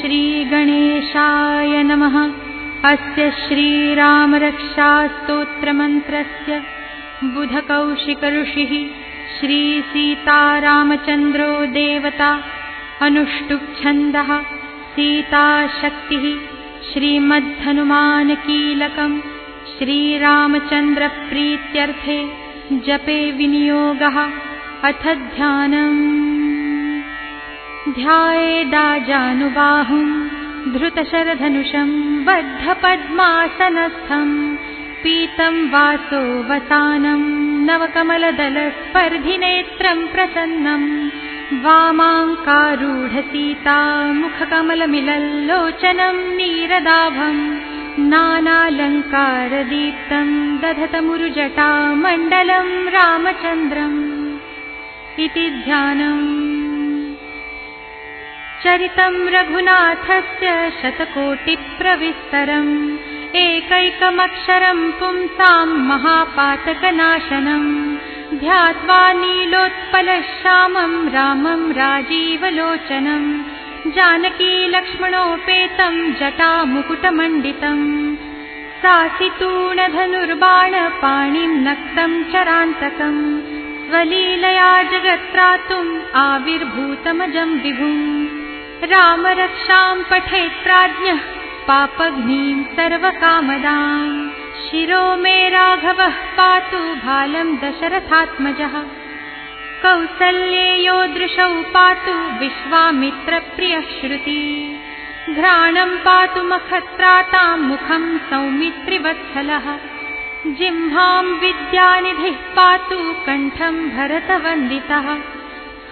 श्रीगणेशाय नमः। अस्य श्रीरामरक्षास्तोत्रमन्त्रस्य बुधकौशिकऋषिः श्रीसीतारामचन्द्रो देवता अनुष्टुप्छन्दः सीताशक्तिः श्रीमद्धनुमानकीलकम् श्रीरामचन्द्रप्रीत्यर्थे जपे विनियोगः। अथ ध्यानम् ध्यायेदाजानुबाहुम् धृतशरधनुषम् बद्धपद्मासनस्थम् पीतम् वासो वसानम् नवकमलदलस्पर्धिनेत्रम् प्रसन्नम् वामाङ्कारूढसीता मुखकमलमिलल्लोचनम् नीरदाभम् नानालङ्कारदीप्तम् दधतमुरुजटा मण्डलम् रामचन्द्रम् इति ध्यानम् चरितम् रघुनाथस्य शतकोटिप्रविस्तरम् एकैकमक्षरम् पुंसाम् महापातकनाशनम् ध्यात्वा नीलोत्पलश्यामम् रामम् राजीवलोचनम् जानकी लक्ष्मणोपेतम् जटामुकुटमण्डितम् सासितूणधनुर्बाणपाणिम् नक्तम् चरान्तकम् स्वलीलया जगत्रातुम् आविर्भूतमजम् विभुम् रामरक्षाम् पठेत्राज्ञः पापघ्नीम् सर्वकामदाम् शिरो मे राघवः पातु भालम् दशरथात्मजः। कौसल्येयो दृशौ पातु विश्वामित्रप्रियः श्रुति घ्राणम् पातु मखत्राताम् मुखम् सौमित्रिवत्सलः। जिह्वाम् विद्यानिधिः पातु कण्ठम् भरतवन्दितः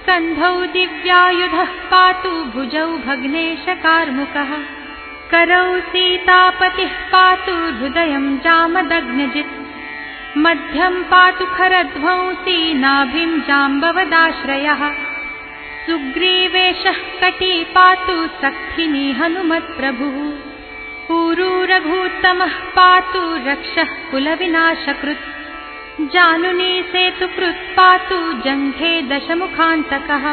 स्कन्धौ दिव्यायुधः पातु भुजौ भग्नेशकार्मुकः। करौ सीतापतिः पातु हृदयम् जामदग्नजित्। मध्यम् पातु खरध्वंसी नाभिम् जाम्बवदाश्रयः। सुग्रीवेशः कटी पातु सखिनी हनुमत्प्रभुः। ऊरूरघूत्तमः पातु रक्षः कुलविनाशकृत् जानुनी सेतुकृत् पातु जङ्घे दशमुखान्तकः।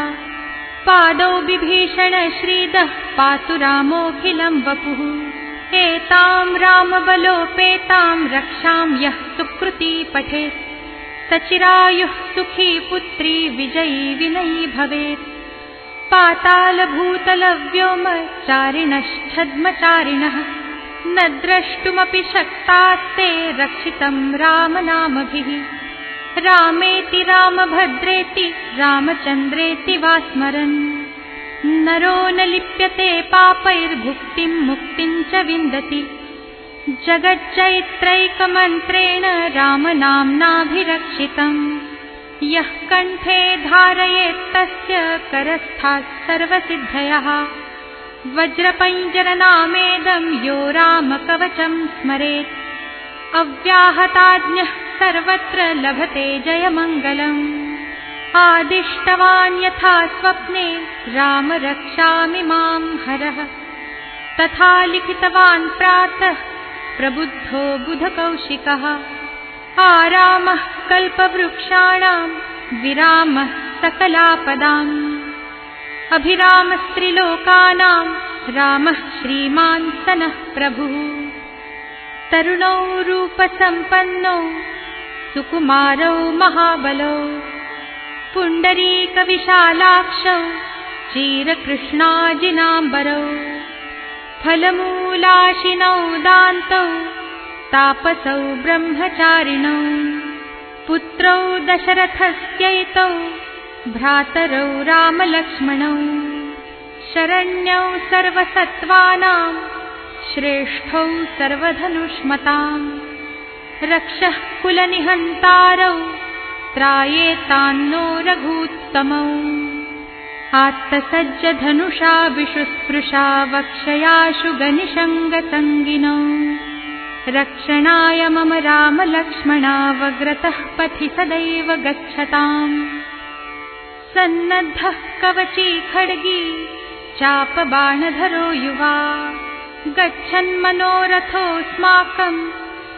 पादौ बिभीषण श्रीदः पातु रामोऽखिलम् वपुः एताम् रामबलोपेताम् रक्षाम् यः सुकृती पठेत् सचिरायुः सुखी पुत्री विजयी विनयी भवेत्। पातालभूतलव्योमचारिणश्छद्मचारिणः न द्रष्टुमपि शक्तास्ते रक्षितम् रामनामभिः। रामेति रामभद्रेति रामचन्द्रेति वा स्मरन् नरो न लिप्यते पापैर्भुक्तिम् मुक्तिम् च विन्दति। जगच्चैत्रैकमन्त्रेण रामनाम्नाभिरक्षितम्। यः कण्ठे धारयेत्तस्य करस्थाः सर्वसिद्धयः वज्रपञ्जरनामेदम् यो रामकवचम् स्मरेत् अव्याहताज्ञः सर्वत्र लभते जयमङ्गलम्। आदिष्टवान् यथा स्वप्ने राम रक्षामि माम् हरः। तथा लिखितवान् प्रातः प्रबुद्धो बुधकौशिकः। आरामः कल्पवृक्षाणाम् विरामः सकलापदाम् अभिरामस्त्रिलोकानाम् रामः श्रीमान् सनः प्रभुः। तरुणौ रूपसम्पन्नौ सुकुमारौ महाबलौ पुण्डरीकविशालाक्षौ चीरकृष्णाजिनाम्बरौ फलमूलाशिनौ दान्तौ तापसौ ब्रह्मचारिणौ पुत्रौ दशरथस्यैतौ भ्रातरौ रामलक्ष्मणौ। शरण्यौ सर्वसत्त्वानाम् श्रेष्ठौ सर्वधनुष्मताम् रक्षः कुलनिहन्तारौ त्रायेतान्नो रघूत्तमौ। आत्तसज्जधनुषा विशुस्पृशा वक्षयाशु गनिषङ्गसङ्गिनौ रक्षणाय मम रामलक्ष्मणावग्रतः पथि सदैव गच्छताम् सन्नद्धः कवची खड्गी चापबाणधरो युवा। गच्छन्मनोरथोऽस्माकम्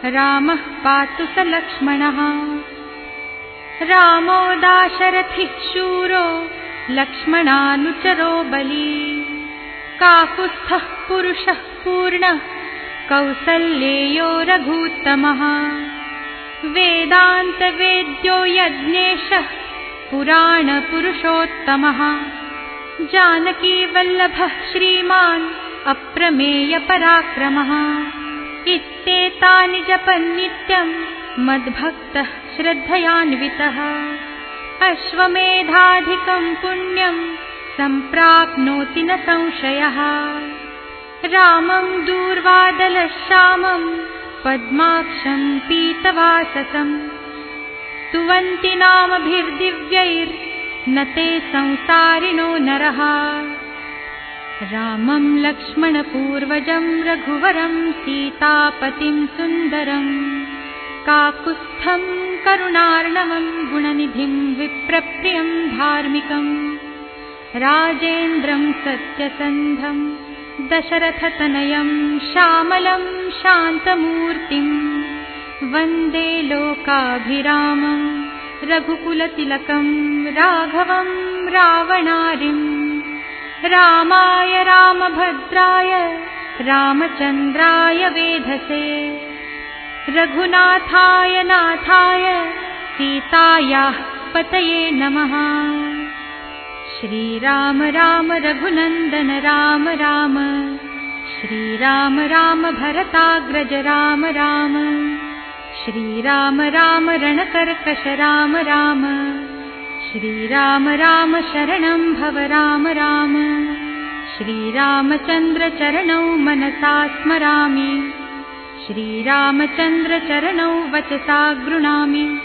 रामः पातु स लक्ष्मणः। रामो दाशरथिः शूरो लक्ष्मणानुचरो बली। काकुत्स्थः पुरुषः पूर्णः कौसल्येयो रघूत्तमः। वेदान्तवेद्यो यज्ञेशः पुराणपुरुषोत्तमः। जानकीवल्लभः श्रीमान् अप्रमेयपराक्रमः इत्येतानि जपन्नित्यम् मद्भक्तः श्रद्धयान्वितः। अश्वमेधाधिकम् पुण्यम् सम्प्राप्नोति न संशयः। रामम् दूर्वादलश्यामम् पद्माक्षम् पीतवाससम् स्तुवन्ति नामभिर्दिव्यैर्न ते संसारिणो नरः। रामम् लक्ष्मणपूर्वजम् रघुवरम् सीतापतिम् सुन्दरम् काकुत्स्थम् करुणार्णवम् गुणनिधिम् विप्रप्रियम् धार्मिकम् राजेन्द्रम् सत्यसन्धम् दशरथतनयम् श्यामलम् शान्तमूर्तिम् वन्दे लोकाभिरामम् रघुकुलतिलकम् राघवम् रावणारिम्। रामाय रामभद्राय रामचन्द्राय वेधसे। रघुनाथाय नाथाय सीतायाः पतये नमः। श्रीराम राम रघुनन्दन राम राम। श्रीराम राम भरताग्रज राम राम श्रीराम राम रणकर्कश राम राम। श्रीराम राम शरणं भव राम राम। श्रीरामचन्द्रचरणौ मनसा स्मरामि। श्रीरामचन्द्रचरणौ वचसा गृणामि।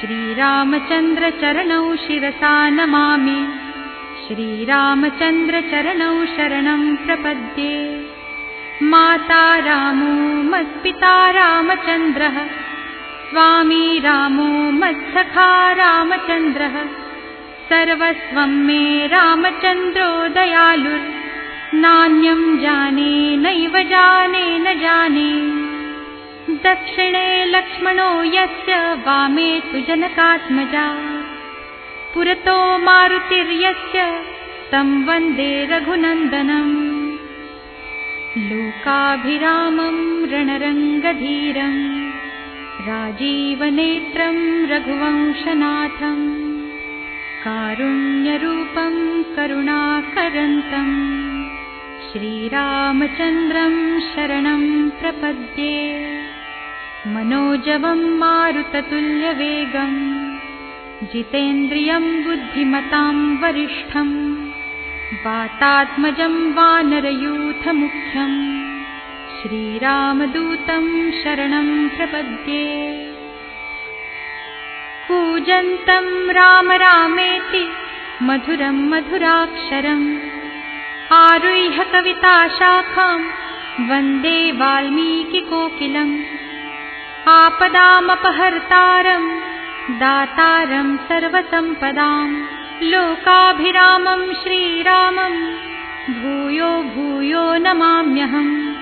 श्रीरामचन्द्रचरणौ शिरसा नमामि। श्रीरामचन्द्रचरणौ शरणं प्रपद्ये माता रामो मत्पिता रामचन्द्रः स्वामी रामो मत्सखा रामचन्द्रः सर्वस्वं मे रामचन्द्रो दयालुर्नान्यं जाने नैव जाने न जाने। दक्षिणे लक्ष्मणो यस्य वामे तु जनकात्मजा। पुरतो मारुतिर्यस्य तं वन्दे रघुनन्दनम् लोकाभिरामं रणरङ्गधीरम् राजीवनेत्रं रघुवंशनाथम् कारुण्यरूपं करुणाकरन्तम् श्रीरामचन्द्रं शरणं प्रपद्ये मनोजवं मारुततुल्यवेगम् जितेन्द्रियं बुद्धिमतां वरिष्ठम् वातात्मजं वानरयूथमुख्यम् श्रीरामदूतं शरणं प्रपद्ये। कूजन्तं राम रामेति मधुरं मधुराक्षरम्। आरुह्य कविताशाखां वन्दे वाल्मीकिकोकिलम् आपदामपहर्तारम् दातारं सर्वसम्पदाम् लोकाभिरामं श्रीरामम् भूयो भूयो नमाम्यहम्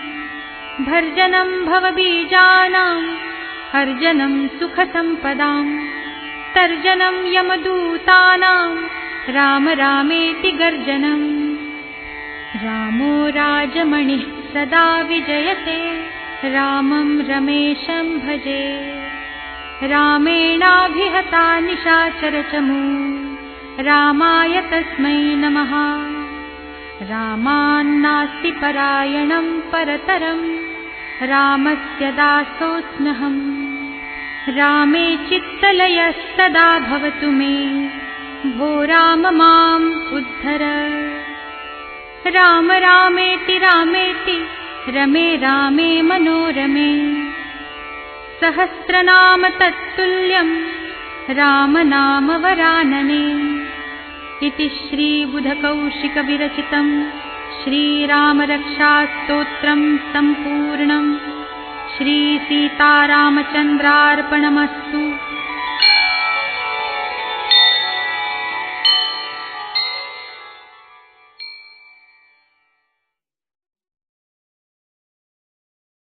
भर्जनं भवबीजानाम् अर्जनं सुखसम्पदाम् तर्जनं यमदूतानां। राम रामेति गर्जनम् रामो राजमणिः सदा विजयते। रामं रमेशं भजे। रामेणाभिहता निशाचरचमू रामाय तस्मै नमः। रामान्नास्ति परायणं परतरं रामस्य दासोऽस्म्यहम् रामे चित्तलयस्तदा भवतु मे। भो राम माम् उद्धर। राम रामेति रामेति रमे रामे मनोरमे। सहस्रनाम तत्तुल्यम् रामनामवरानने इति श्रीबुधकौशिकविरचितम् श्रीरामरक्षास्तोत्रम् सम्पूर्णम् श्रीसीतारामचन्द्रार्पणमस्तु